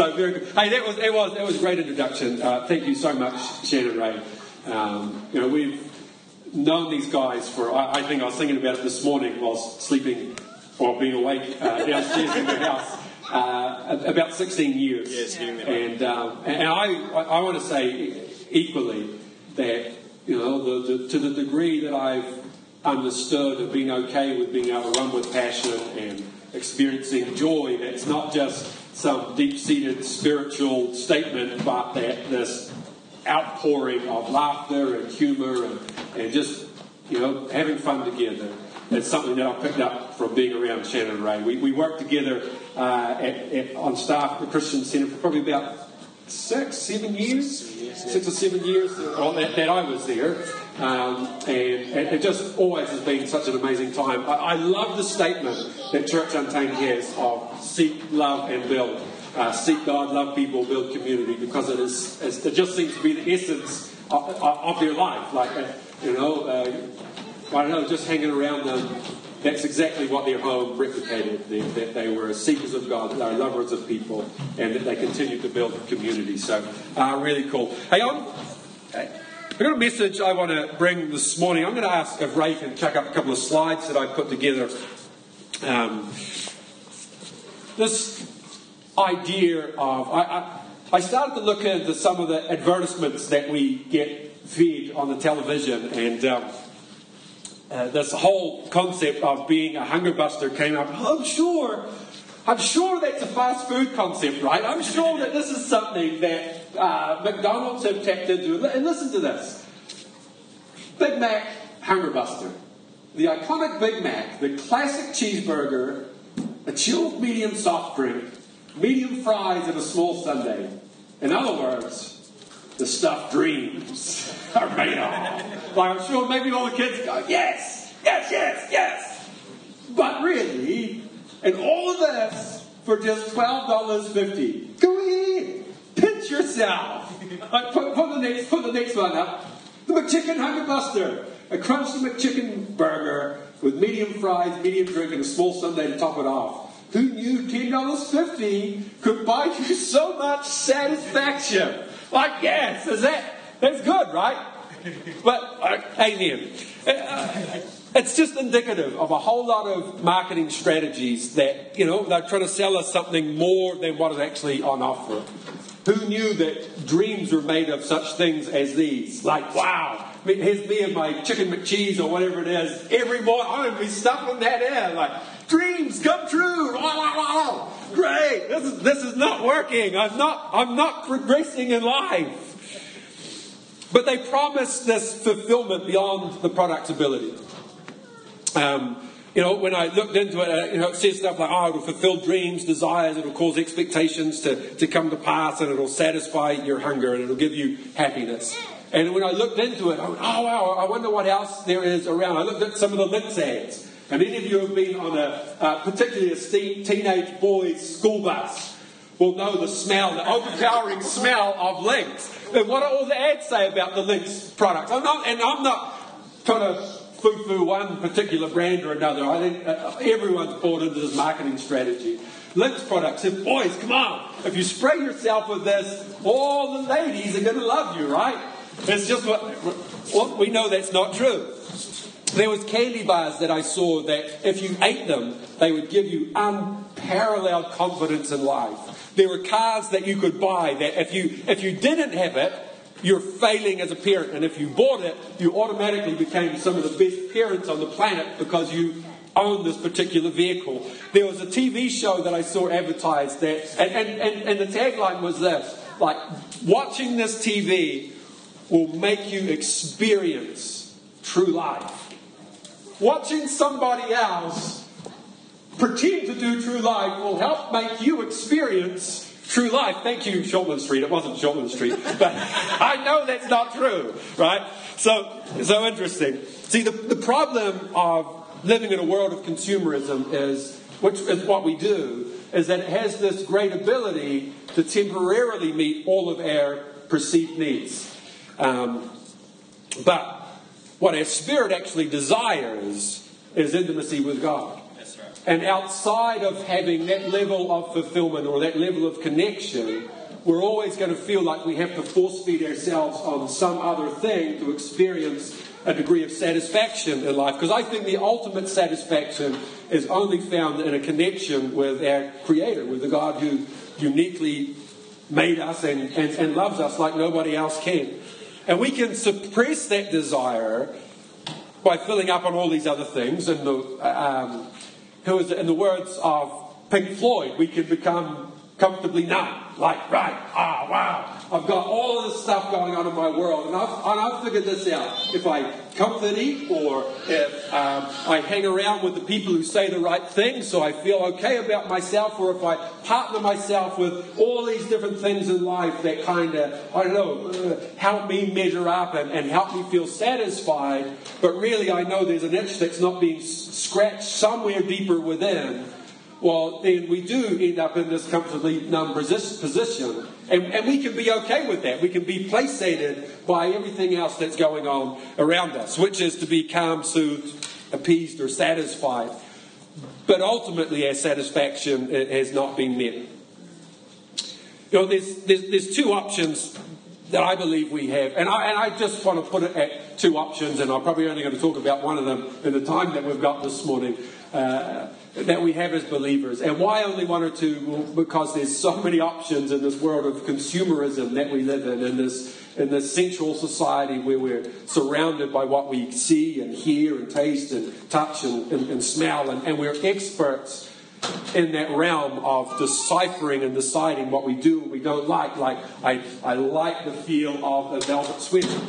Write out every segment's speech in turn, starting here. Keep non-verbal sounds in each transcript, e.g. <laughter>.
so very good. Hey, that was it was that was a great introduction. Uh, thank you so much, Shan and Ray. Um, you know, we've known these guys for. I, I, think I was thinking about it this morning whilst sleeping or being awake uh, downstairs in the house. Uh, about 16 years. Yes, and, um, and I, I want to say equally that you know the, the, to the degree that I've understood of being okay with being able to run with passion and experiencing joy. That's not just some deep-seated spiritual statement, about that this outpouring of laughter and humor and, and just you know having fun together. It's something that I picked up from being around Shan and Ray. We, we worked together uh, at, at, on staff at the Christian Centre for probably about six, seven years, six or seven years that, that I was there. Um, and, it just always has been such an amazing time. I, I love the statement that Church Untamed has of seek, love, and build. Uh, seek God, love people, build community, because it is it just seems to be the essence of, of their life. Like, uh, you know, uh, I don't know, just hanging around them that's exactly what their home replicated. That they were seekers of God, they were lovers of people, and that they continued to build community. So, uh, really cool. Hey, I'm, I've got a message I want to bring this morning. I'm going to ask if Ray can chuck up a couple of slides that I put together. Um, this idea of. I, I, I started to look into some of the advertisements that we get fed on the television, and. Um, uh, this whole concept of being a hunger buster came up. I'm sure, I'm sure that's a fast food concept, right? I'm sure that this is something that uh, McDonald's have tapped into. And listen to this Big Mac Hunger Buster. The iconic Big Mac, the classic cheeseburger, a chilled medium soft drink, medium fries, and a small sundae. In other words, the stuff dreams are made of. Like I'm sure maybe all the kids go, yes, yes, yes, yes. But really, and all of this for just $12.50. Go ahead, pinch yourself. Right, put, put, the next, put the next one up. The McChicken Hunger Buster. A crunchy McChicken burger with medium fries, medium drink, and a small sundae to top it off. Who knew $10.50 could buy you so much satisfaction? Like, yes, is that, that's good, right? But, uh, amen. Uh, it's just indicative of a whole lot of marketing strategies that, you know, they're trying to sell us something more than what is actually on offer. Who knew that dreams were made of such things as these? Like, wow, here's me and my chicken McCheese or whatever it is. Every morning, I'm going to be stuffing that in. Like, dreams come true. Great. This is, this is not working. I'm not, I'm not progressing in life. But they promise this fulfillment beyond the product's ability. Um, you know, when I looked into it, uh, you know, it says stuff like, oh, it'll fulfill dreams, desires, it'll cause expectations to, to come to pass, and it'll satisfy your hunger, and it'll give you happiness. And when I looked into it, I went, oh, wow, I wonder what else there is around. I looked at some of the Lynx ads. And any of you have been on a, uh, particularly a teenage boy's school bus, will know the smell, the overpowering smell of Lynx. And what do all the ads say about the Lynx products? I'm not, and I'm not trying to foo-foo one particular brand or another. I think uh, everyone's bought into this marketing strategy. Lynx products said, boys, come on. If you spray yourself with this, all the ladies are going to love you, right? It's just what, what we know that's not true. There was candy bars that I saw that if you ate them, they would give you unparalleled confidence in life. There were cars that you could buy that if you if you didn't have it, you're failing as a parent. And if you bought it, you automatically became some of the best parents on the planet because you owned this particular vehicle. There was a TV show that I saw advertised that, and, and, and, and the tagline was this like, watching this TV will make you experience true life. Watching somebody else pretend to do true life will help make you experience true life. Thank you, Shortland Street. It wasn't Shortland Street, <laughs> but I know that's not true, right? So, so interesting. See, the, the problem of living in a world of consumerism is, which is what we do, is that it has this great ability to temporarily meet all of our perceived needs. Um, but what our spirit actually desires is intimacy with God. Right. And outside of having that level of fulfillment or that level of connection, we're always going to feel like we have to force feed ourselves on some other thing to experience a degree of satisfaction in life. Because I think the ultimate satisfaction is only found in a connection with our Creator, with the God who uniquely made us and, and, and loves us like nobody else can. And we can suppress that desire by filling up on all these other things. And the, um, who is, in the words of Pink Floyd, we can become comfortably numb. Like, right, ah, wow, I've got all of this stuff going on in my world, and I've, and I've figured this out. If I comfort or if um, I hang around with the people who say the right things so I feel okay about myself, or if I partner myself with all these different things in life that kind of, I don't know, uh, help me measure up and, and help me feel satisfied, but really I know there's an itch that's not being scratched somewhere deeper within well, then we do end up in this comfortably numb position. And, and we can be okay with that. We can be placated by everything else that's going on around us, which is to be calm, soothed, appeased, or satisfied. But ultimately, our satisfaction has not been met. You know, there's, there's, there's two options that I believe we have. And I, and I just want to put it at two options, and I'm probably only going to talk about one of them in the time that we've got this morning. Uh, that we have as believers. And why only one or two? Well, because there's so many options in this world of consumerism that we live in, in this in this sensual society where we're surrounded by what we see and hear and taste and touch and, and, and smell, and, and we're experts in that realm of deciphering and deciding what we do and we don't like. Like, I, I like the feel of a velvet sweater.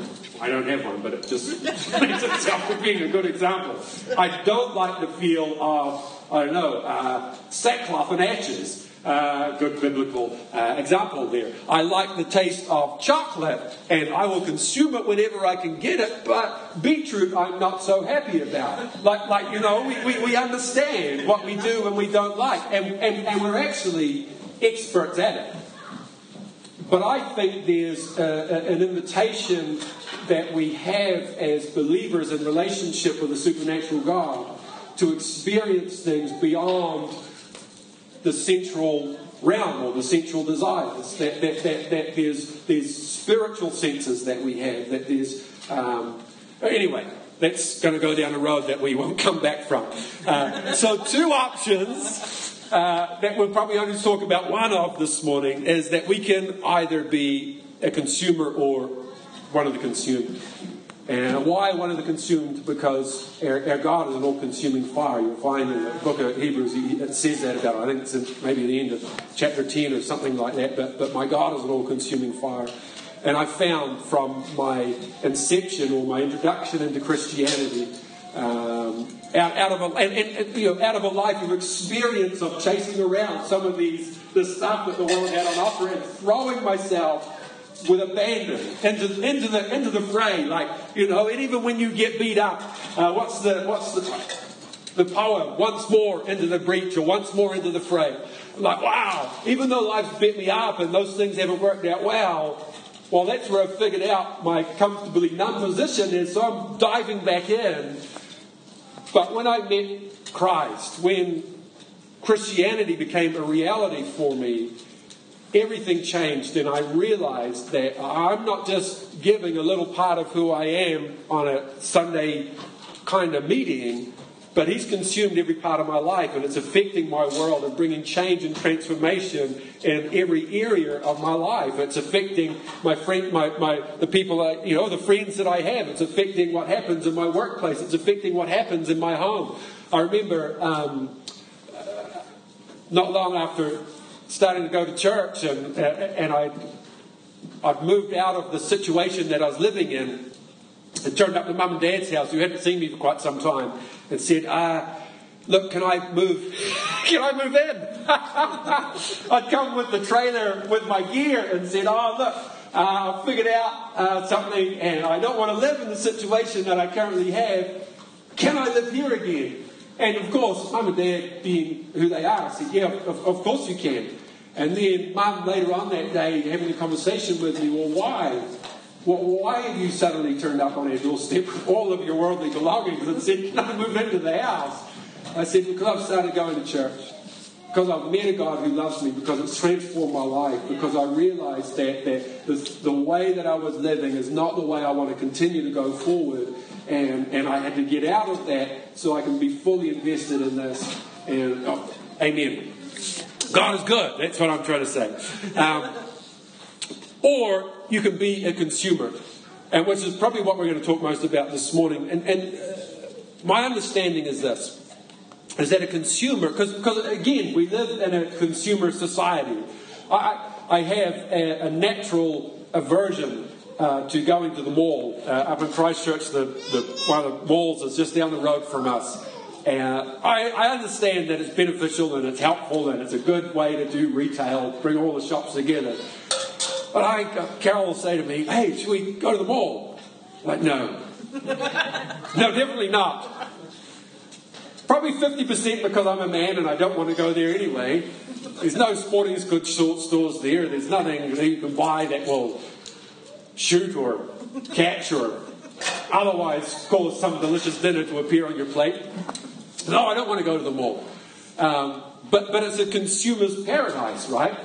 I don't have one, but it just <laughs> makes itself to being a good example. I don't like the feel of I don't know, uh, sackcloth and ashes. Uh, good biblical uh, example there. I like the taste of chocolate and I will consume it whenever I can get it, but beetroot I'm not so happy about. Like, like you know, we, we, we understand what we do and we don't like, and, and, and we're actually experts at it. But I think there's uh, an invitation that we have as believers in relationship with the supernatural God to experience things beyond the central realm or the central desires. That, that, that, that there's, there's spiritual senses that we have, that there's. Um, anyway, that's going to go down a road that we won't come back from. Uh, so, two options uh, that we'll probably only talk about one of this morning is that we can either be a consumer or one of the consumed. And why one of the consumed? Because our, our God is an all-consuming fire. You'll find in the book of Hebrews it says that about. I think it's in maybe the end of chapter ten or something like that. But but my God is an all-consuming fire. And I found from my inception or my introduction into Christianity, um, out, out of a and, and, you know, out of a life of experience of chasing around some of these the stuff that the world had on offer and throwing myself with abandon into, into the into the fray. Like you know, and even when you get beat up, uh, what's the what's the the poem? Once more into the breach, or once more into the fray. Like wow, even though life's beat me up and those things haven't worked out well. Well, that's where I've figured out my comfortably numb position is, so I'm diving back in. But when I met Christ, when Christianity became a reality for me, everything changed, and I realized that I'm not just giving a little part of who I am on a Sunday kind of meeting, but He's consumed every part of my life, and it's affecting my world and bringing change and transformation in every area of my life. It's affecting my friend, my, my the people, I, you know, the friends that I have. It's affecting what happens in my workplace. It's affecting what happens in my home. I remember um, not long after starting to go to church, and, and I, I've moved out of the situation that I was living in and turned up to mum and dad's house, who hadn't seen me for quite some time, and said, uh, Look, can I move? <laughs> Can I move in? <laughs> I'd come with the trailer with my gear and said, Oh, look, uh, I figured out uh, something and I don't want to live in the situation that I currently have. Can I live here again? And of course, mum and dad, being who they are, said, Yeah, of, of course you can. And then mum later on that day having a conversation with me, well, why? Well, why have you suddenly turned up on our doorstep with all of your worldly belongings and said, Can I move into the house? I said, because I've started going to church. Because I've met a God who loves me, because it's transformed my life, because I realized that, that the, the way that I was living is not the way I want to continue to go forward. And, and I had to get out of that so I can be fully invested in this. And oh, amen. God is good. That's what I'm trying to say. Um, or you can be a consumer, and which is probably what we're going to talk most about this morning. And, and uh, my understanding is this is that a consumer, because again, we live in a consumer society. I, I have a, a natural aversion uh, to going to the mall. Uh, up in Christchurch, the, the, one of the malls is just down the road from us. And I, I, understand that it's beneficial and it's helpful and it's a good way to do retail, bring all the shops together. But I, Carol will say to me, hey, should we go to the mall? I'm like, no. <laughs> no, definitely not. Probably 50% because I'm a man and I don't want to go there anyway. There's no sporting goods stores there. There's nothing that you can buy that will shoot or catch or otherwise cause some delicious dinner to appear on your plate. No, I don't want to go to the mall. Um, but, but it's a consumer's paradise, right?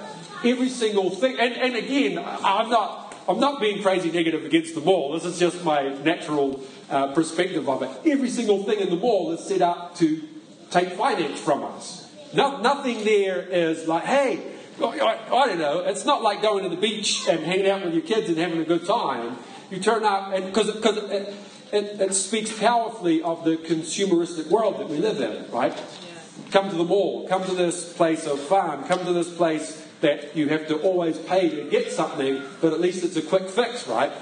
Every single thing. And, and again, I'm not, I'm not being crazy negative against the mall. This is just my natural uh, perspective of it. Every single thing in the mall is set up to take finance from us. No, nothing there is like, hey, I, I, don't know. It's not like going to the beach and hanging out with your kids and having a good time. You turn up, and because it, it, it, speaks powerfully of the consumeristic world that we live in, right? Come to the mall, come to this place of fun, come to this place that you have to always pay to get something, but at least it's a quick fix, right?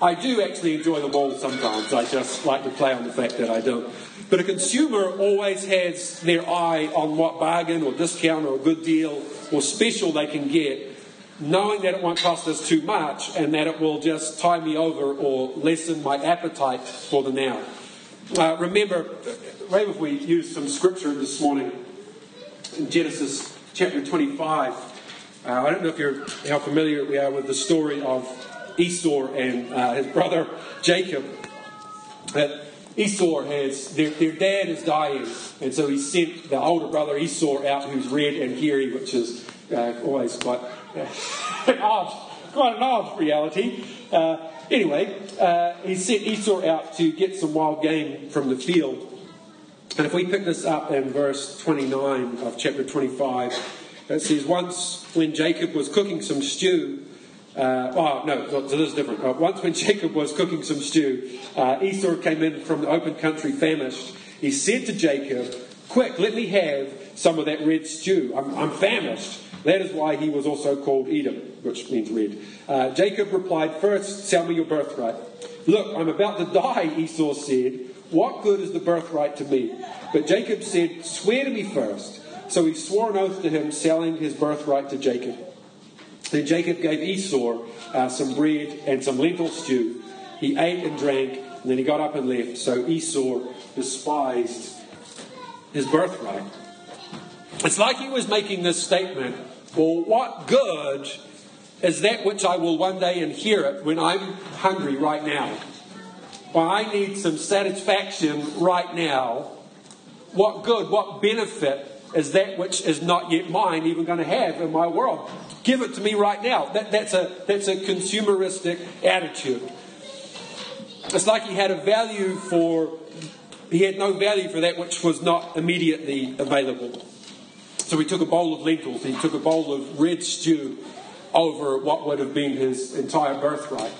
I do actually enjoy the mall sometimes. I just like to play on the fact that I don't. But a consumer always has their eye on what bargain or discount or a good deal or special they can get, knowing that it won't cost us too much and that it will just tie me over or lessen my appetite for the now. Uh, remember, if we use some scripture this morning in Genesis chapter 25. Uh, I don't know if you're how familiar we are with the story of Esau and uh, his brother Jacob. That Esau has their, their dad is dying, and so he sent the older brother Esau out, who's red and hairy, which is uh, always quite an <laughs> odd, quite an odd reality. Uh, anyway, uh, he sent Esau out to get some wild game from the field. And if we pick this up in verse 29 of chapter 25, it says, Once when Jacob was cooking some stew, uh, oh, no, so this is different. Uh, once when <laughs> Jacob was cooking some stew, uh, Esau came in from the open country famished. He said to Jacob, Quick, let me have some of that red stew. I'm, I'm famished. That is why he was also called Edom, which means red. Uh, Jacob replied, First, sell me your birthright. Look, I'm about to die, Esau said. What good is the birthright to me? But Jacob said, Swear to me first. So he swore an oath to him, selling his birthright to Jacob. Then Jacob gave Esau uh, some bread and some lentil stew. He ate and drank, and then he got up and left. So Esau despised his birthright. It's like he was making this statement Well, what good is that which I will one day inherit when I'm hungry right now? Well, I need some satisfaction right now. What good, what benefit is that which is not yet mine even going to have in my world? Give it to me right now. That, that's, a, that's a consumeristic attitude. It's like he had a value for, he had no value for that which was not immediately available. So he took a bowl of lentils, he took a bowl of red stew over what would have been his entire birthright.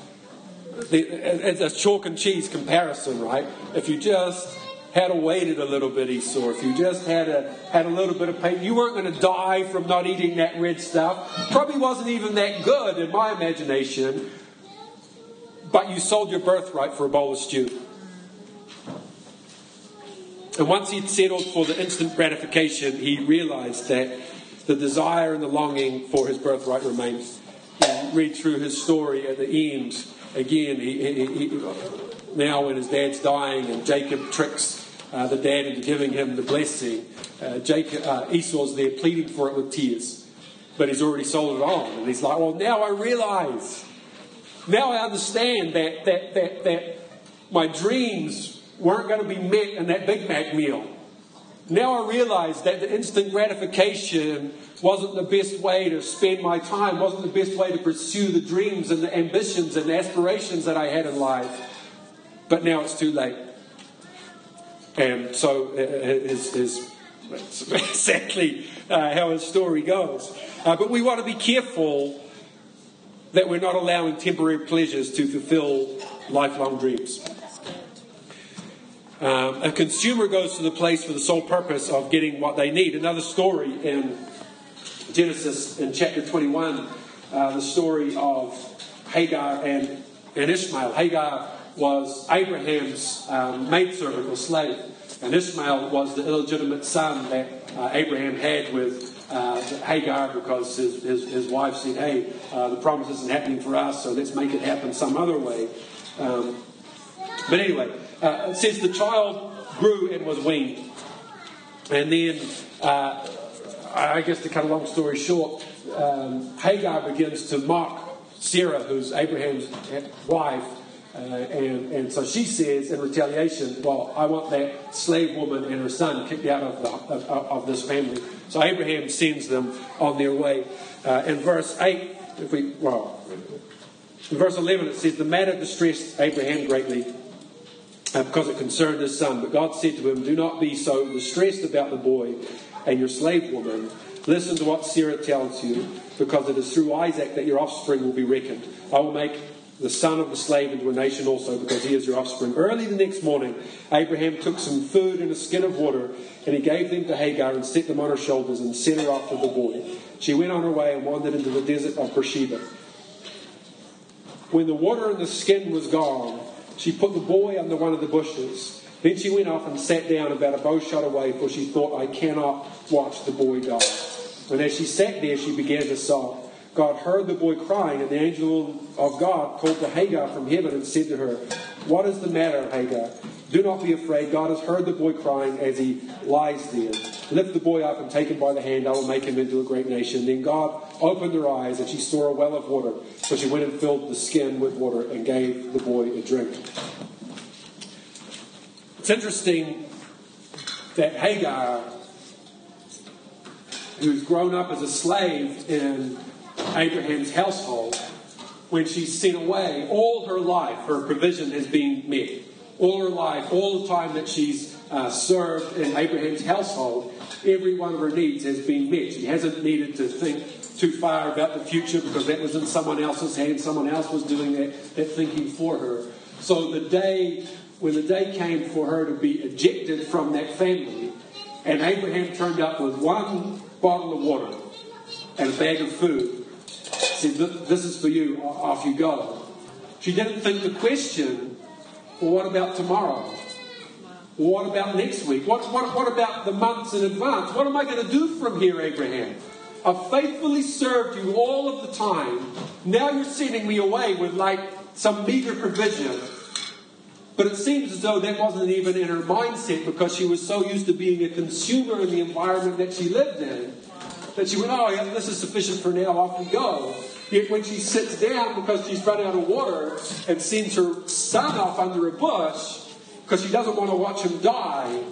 It's a chalk and cheese comparison, right? If you just had waited a little bit, Esau, if you just had a, had a little bit of pain, you weren't going to die from not eating that red stuff. Probably wasn't even that good in my imagination, but you sold your birthright for a bowl of stew. And once he'd settled for the instant gratification, he realized that the desire and the longing for his birthright remains. Read through his story at the end. Again, he, he, he, now when his dad's dying and Jacob tricks uh, the dad into giving him the blessing. Uh, Jacob, uh, Esau's there pleading for it with tears, but he's already sold it on, and he's like, "Well, now I realize, now I understand that that that that my dreams weren't going to be met in that Big Mac meal. now I realize that the instant gratification wasn't the best way to spend my time, wasn't the best way to pursue the dreams and the ambitions and the aspirations that I had in life. But now it's too late. And so uh, is, is exactly uh, how his story goes. Uh, but we want to be careful that we're not allowing temporary pleasures to fulfill lifelong dreams. Um, a consumer goes to the place for the sole purpose of getting what they need. Another story in Genesis in chapter 21, uh, the story of Hagar and, and Ishmael. Hagar was Abraham's um, maidservant or slave, and Ishmael was the illegitimate son that uh, Abraham had with uh, Hagar because his, his, his, wife said, Hey, uh, the promise isn't happening for us, so let's make it happen some other way. Um, but anyway, uh, it says the child grew and was weaned. And then, uh, I guess to cut a long story short, um, Hagar begins to mock Sarah, who's Abraham's wife. Uh, and, and so she says in retaliation, Well, I want that slave woman and her son kicked out of, the, of, of this family. So Abraham sends them on their way. Uh, in verse 8, if we, well, in verse 11, it says, The matter distressed Abraham greatly uh, because it concerned his son. But God said to him, Do not be so distressed about the boy and your slave woman. Listen to what Sarah tells you, because it is through Isaac that your offspring will be reckoned. I will make the son of the slave into a nation also, because he is your offspring. Early the next morning, Abraham took some food and a skin of water, and he gave them to Hagar and set them on her shoulders and sent her off with the boy. She went on her way and wandered into the desert of Beersheba. When the water in the skin was gone, she put the boy under one of the bushes. Then she went off and sat down about a bow shot away, for she thought, I cannot watch the boy die. And as she sat there, she began to sob. God heard the boy crying, and the angel of God called to Hagar from heaven and said to her, What is the matter, Hagar? Do not be afraid. God has heard the boy crying as he lies there. Lift the boy up and take him by the hand. I will make him into a great nation. Then God opened her eyes, and she saw a well of water. So she went and filled the skin with water and gave the boy a drink. It's interesting that Hagar, who's grown up as a slave in Abraham's household, when she's sent away, all her life, her provision has been met. All her life, all the time that she's uh, served in Abraham's household, every one of her needs has been met. She hasn't needed to think too far about the future because that was in someone else's hands. Someone else was doing that, that thinking for her. So the day, when the day came for her to be ejected from that family, and Abraham turned up with one bottle of water and a bag of food, said, This is for you, off you go. She didn't think the question, well, what about tomorrow? What about next week? What, what, what about the months in advance? What am I going to do from here, Abraham? I've faithfully served you all of the time. Now you're sending me away with like some meager provision. But it seems as though that wasn't even in her mindset because she was so used to being a consumer in the environment that she lived in that she went, Oh, yeah, this is sufficient for now, off we go. When she sits down because she's run out of water and sends her son off under a bush, because she doesn't want to watch him die.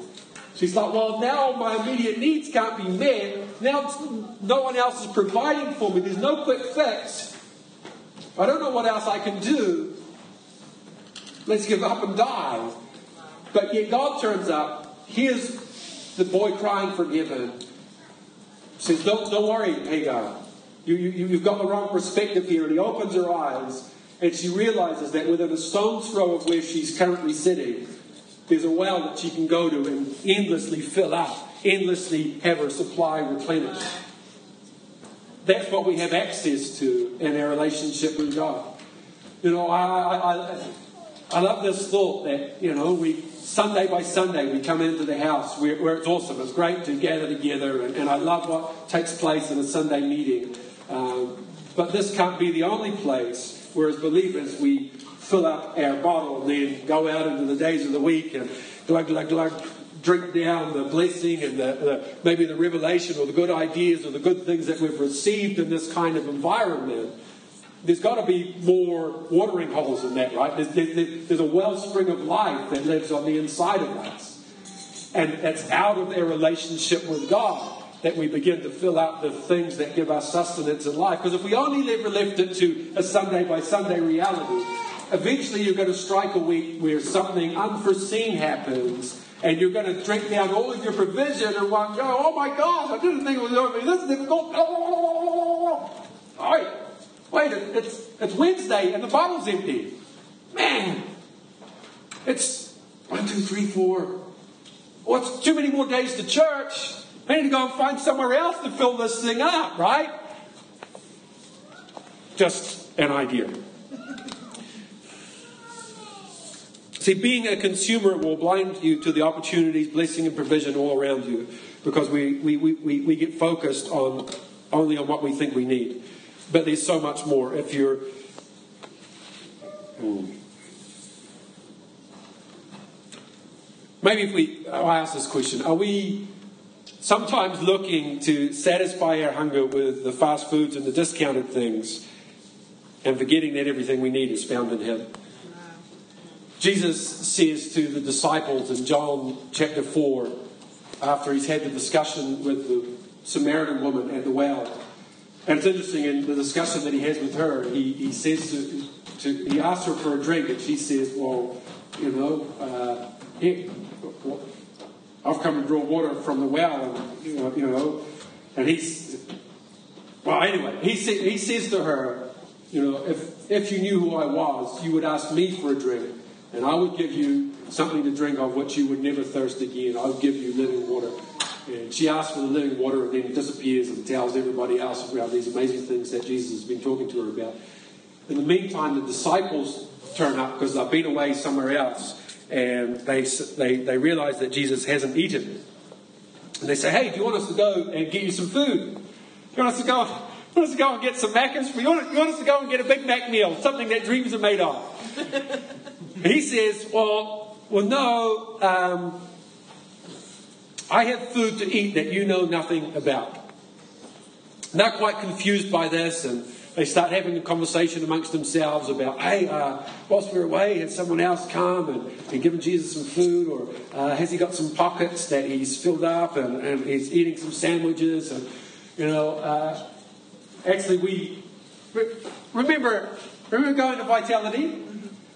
She's like, well, now my immediate needs can't be met. Now no one else is providing for me. There's no quick fix. I don't know what else I can do. Let's give up and die. But yet God turns up. Here's the boy crying for heaven. Says, don't, don't worry, Hagar. You, you, you've got the wrong perspective here. And he opens her eyes and she realizes that within a stone's throw of where she's currently sitting, there's a well that she can go to and endlessly fill up, endlessly have her supply replenished. That's what we have access to in our relationship with God. You know, I, I, I, love this thought that, you know, we Sunday by Sunday we come into the house where, where it's awesome. It's great to gather together, and, and, I love what takes place in a Sunday meeting. Um, but this can't be the only place where, as believers, we fill up our bottle and then go out into the days of the week and glug, glug, glug, drink down the blessing and the, the, maybe the revelation or the good ideas or the good things that we've received in this kind of environment. There's got to be more watering holes than that, right? There's, there's, there's a wellspring of life that lives on the inside of us. And it's out of their relationship with God that we begin to fill out the things that give us sustenance in life. Because if we only left it to a Sunday by Sunday reality, eventually you're going to strike a week where something unforeseen happens and you're going to drink down all of your provision and want go, oh my God, I didn't think it was going to be this difficult. Oh, oh, oh, oh wait, wait, it's, it's Wednesday and the bottle's empty. Man, it's one, two, three, four. Well, it's too many more days to church. I need to go and find somewhere else to fill this thing up, right? Just an idea. See, being a consumer will blind you to the opportunities, blessing, and provision all around you because we, we, we, we get focused on only on what we think we need. But there's so much more if you're. Hmm. Maybe if we. I'll ask this question. Are we sometimes looking to satisfy our hunger with the fast foods and the discounted things and forgetting that everything we need is found in Him? Jesus says to the disciples in John chapter 4, after he's had the discussion with the Samaritan woman at the well, and it's interesting in the discussion that he has with her, he, he says to, to, he asks her for a drink, and she says, Well, you know, uh, I've come to draw water from the well, and, you know, you know and he's, well, anyway, he, sa- he says to her, you know, if, if you knew who I was, you would ask me for a drink and I would give you something to drink of which you would never thirst again. I would give you living water. And she asks for the living water and then it disappears and tells everybody else about these amazing things that Jesus has been talking to her about. In the meantime, the disciples turn up because they've been away somewhere else and they, they, they realize that Jesus hasn't eaten. And they say, Hey, do you want us to go and get you some food? Do you want us to go, <laughs> you want us to go and get some Maccas? You want, you want us to go and get a Big Mac meal, something that dreams are made of? <laughs> he says, Well, well, no, um, I have food to eat that you know nothing about. And they're quite confused by this, and they start having a conversation amongst themselves about, hey, uh, whilst we're away, has someone else come and, and given Jesus some food? Or uh, has he got some pockets that he's filled up and, and he's eating some sandwiches? And, you know, uh, actually, we remember, remember going to Vitality?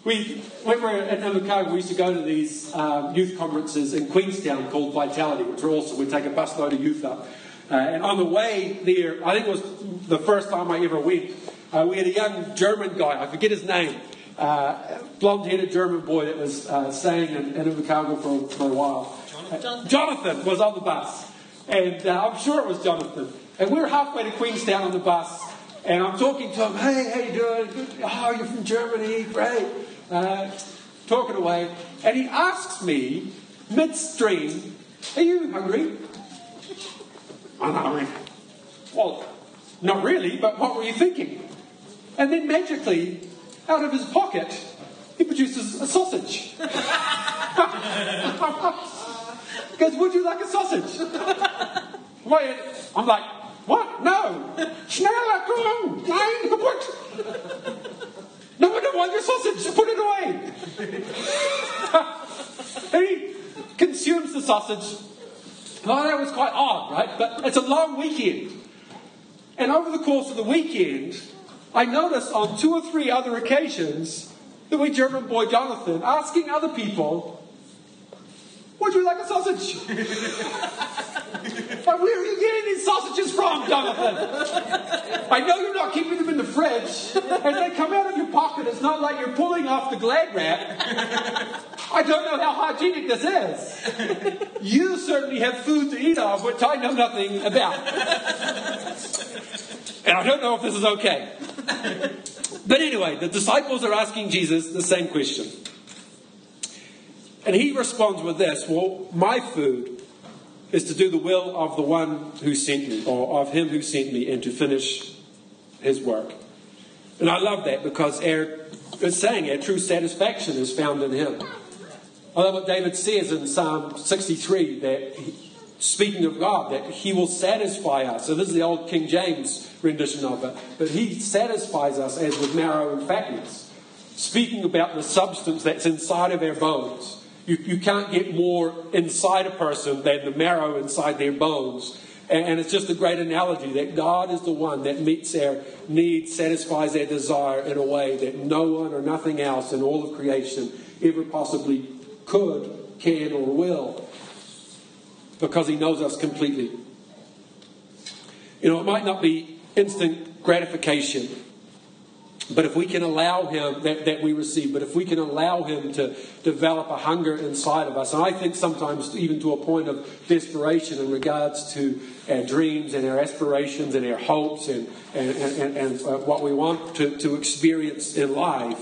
We, when we were at Invercargill, we used to go to these um, youth conferences in Queenstown called Vitality, which were awesome. We'd take a busload of youth up. Uh, and on the way there, I think it was the first time I ever went, uh, we had a young German guy, I forget his name, uh, blonde headed German boy that was uh, staying in, in Invercargill for, for a while. Jonathan. Jonathan was on the bus. And uh, I'm sure it was Jonathan. And we were halfway to Queenstown on the bus. And I'm talking to him, hey, how you doing? Oh, you're from Germany, great uh, talking away, and he asks me midstream, Are you hungry? I'm hungry. Well, not really, but what were you thinking? And then magically, out of his pocket, he produces a sausage. <laughs> Goes, Would you like a sausage? <laughs> Wait, I'm like, What? No. Schneller, komm, nein, kaputt. <laughs> No, I don't want your sausage. Put it away. and he consumes the sausage. Oh, that was quite odd, right? But it's a long weekend. And over the course of the weekend, I noticed on two or three other occasions the wee German boy Jonathan asking other people, Would you like a sausage? <laughs> But where are you getting these sausages from, Jonathan? I know you're not keeping them in the fridge. As they come out of your pocket, it's not like you're pulling off the glad wrap. I don't know how hygienic this is. You certainly have food to eat of, which I know nothing about. And I don't know if this is okay. But anyway, the disciples are asking Jesus the same question. And he responds with this Well, my food is to do the will of the one who sent me, or of him who sent me, and to finish his work. And I love that because our, it's saying our true satisfaction is found in him. I love what David says in Psalm 63 that he, speaking of God, that he will satisfy us. So this is the old King James rendition of it. But he satisfies us as with marrow and fatness. Speaking about the substance that's inside of our bones You, you can't get more inside a person than the marrow inside their bones. And, and it's just a great analogy that God is the one that meets their needs, satisfies their desire in a way that no one or nothing else in all of creation ever possibly could, can, or will, because He knows us completely. You know, it might not be instant gratification but if we can allow him, that, that we receive, but if we can allow him to develop a hunger inside of us, and I think sometimes even to a point of desperation in regards to our dreams and our aspirations and our hopes and, and, and, and uh, what we want to, to experience in life,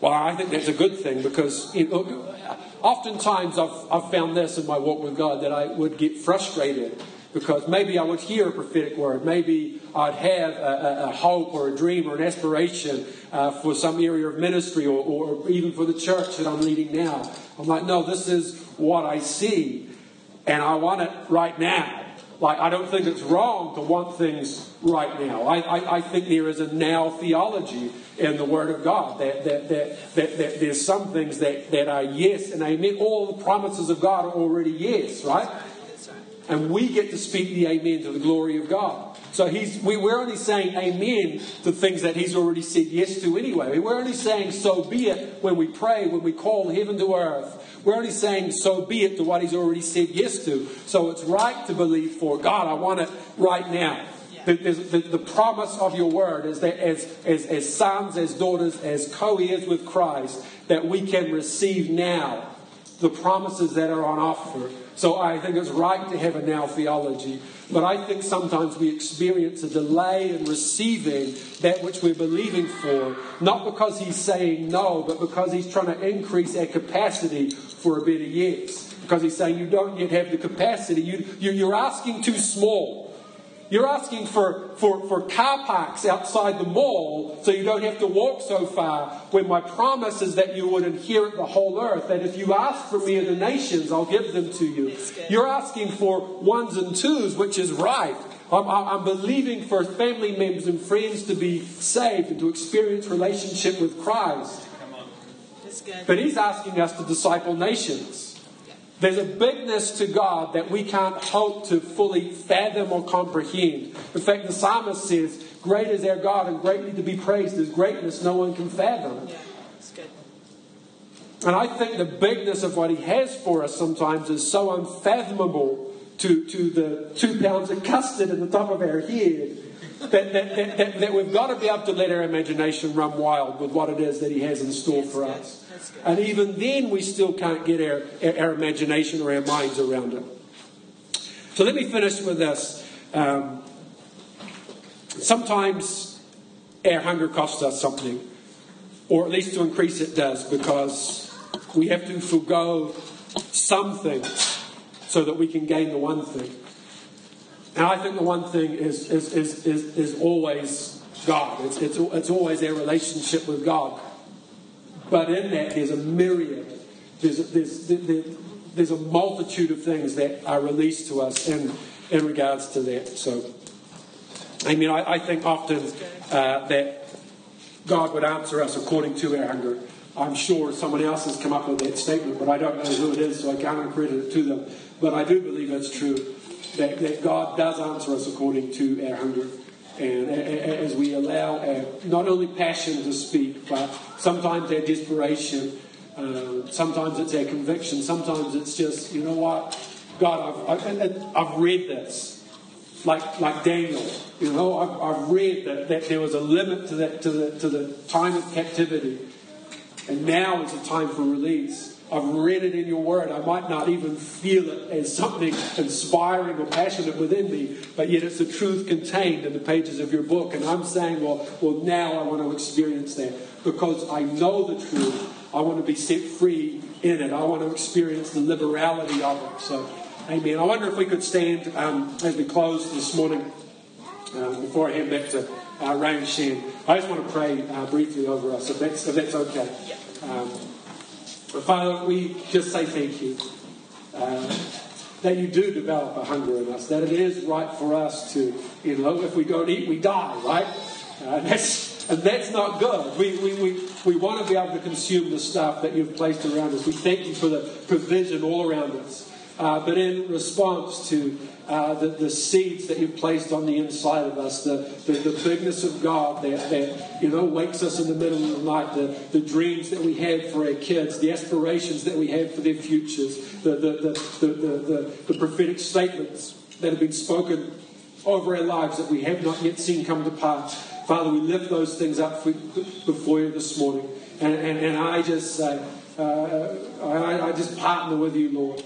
well, I think that's a good thing because you know, oftentimes I've, I've found this in my walk with God that I would get frustrated because maybe I would hear a prophetic word. Maybe I'd have a, a, a hope or a dream or an aspiration uh, for some area of ministry or, or even for the church that I'm leading now. I'm like, no, this is what I see, and I want it right now. Like, I don't think it's wrong to want things right now. I, I, I, think there is a now theology in the Word of God. That, that, that, that, that there's some things that, that are yes and amen. All the promises of God are already yes, right? And we get to speak the amen to the glory of God. So he's, we, we're only saying amen to things that he's already said yes to anyway. We're only saying so be it when we pray, when we call heaven to earth. We're only saying so be it to what he's already said yes to. So it's right to believe for God. I want it right now. The, the, the, promise of your word is that as, as, as sons, as daughters, as co heirs with Christ, that we can receive now the promises that are on offer so I think it's right to have a now theology. But I think sometimes we experience a delay in receiving that which we're believing for, not because he's saying no, but because he's trying to increase our capacity for a better yes. Because he's saying you don't yet have the capacity. You, you're asking too small. You're asking for, for, for car parks outside the mall so you don't have to walk so far, when my promise is that you would inherit the whole earth, that if you ask for me in the nations, I'll give them to you. You're asking for ones and twos, which is right. I'm, I'm, believing for family members and friends to be saved and to experience relationship with Christ. But he's asking us to disciple nations. There's a bigness to God that we can't hope to fully fathom or comprehend. In fact, the psalmist says, Great is our God and greatly to be praised. His greatness no one can fathom. Yeah, that's good. And I think the bigness of what he has for us sometimes is so unfathomable to, to the two pounds of custard at the top of our head that, that, that, that, we've got to be able to let our imagination run wild with what it is that He has in store for us. And even then, we still can't get our, our, our, imagination or our minds around it. So let me finish with this. Um, sometimes our hunger costs us something, or at least to increase it does, because we have to forego something so that we can gain the one thing. And I think the one thing is, is, is, is, is always God. It's, it's, it's always our relationship with God. But in that, there's a myriad, there's, there's, there's, there's a multitude of things that are released to us in, in regards to that. So, I mean, I, I think often uh, that God would answer us according to our hunger. I'm sure someone else has come up with that statement, but I don't know who it is, so I can't credit it to them. But I do believe it's true that, that God does answer us according to our hunger. And as we allow our, not only passion to speak, but sometimes our desperation, uh, sometimes it's our conviction, sometimes it's just, you know what, God, I've, I've, I've read this. Like, like Daniel, you know, I've, I've read that, that there was a limit to, that, to, the, to the time of captivity. And now is the time for release. I've read it in your word. I might not even feel it as something inspiring or passionate within me, but yet it's the truth contained in the pages of your book. And I'm saying, well, well, now I want to experience that because I know the truth. I want to be set free in it. I want to experience the liberality of it. So, amen. I wonder if we could stand um, as we close this morning uh, before I hand back to uh, Ray and Shan. I just want to pray uh, briefly over us, if that's, if that's okay. Um, but Father, we just say thank you uh, that you do develop a hunger in us, that it is right for us to, you know, if we don't eat, we die, right? Uh, that's And that's not good. We, we, we, we want to be able to consume the stuff that you've placed around us. We thank you for the provision all around us. Uh, but in response to uh, the, the seeds that you've placed on the inside of us, the, the, the, bigness of God that, that you know wakes us in the middle of the night, the, the dreams that we have for our kids, the aspirations that we have for their futures, the, the, the prophetic statements that have been spoken over our lives that we have not yet seen come to pass. Father, we lift those things up for, before you this morning. And, and, and I just say, uh, I, I just partner with you, Lord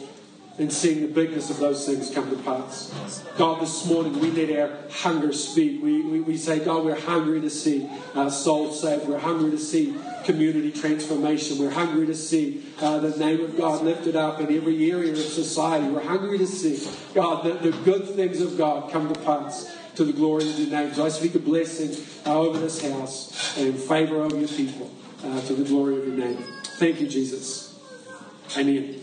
and seeing the bigness of those things come to pass. God, this morning we let our hunger speak. We, we, we say, God, we're hungry to see uh, souls saved. We're hungry to see community transformation. We're hungry to see uh, the name of God lifted up in every area of society. We're hungry to see, God, the, the good things of God come to pass to the glory of your name. So I speak a blessing uh, over this house and favor over your people uh, to the glory of your name. Thank you, Jesus. Amen.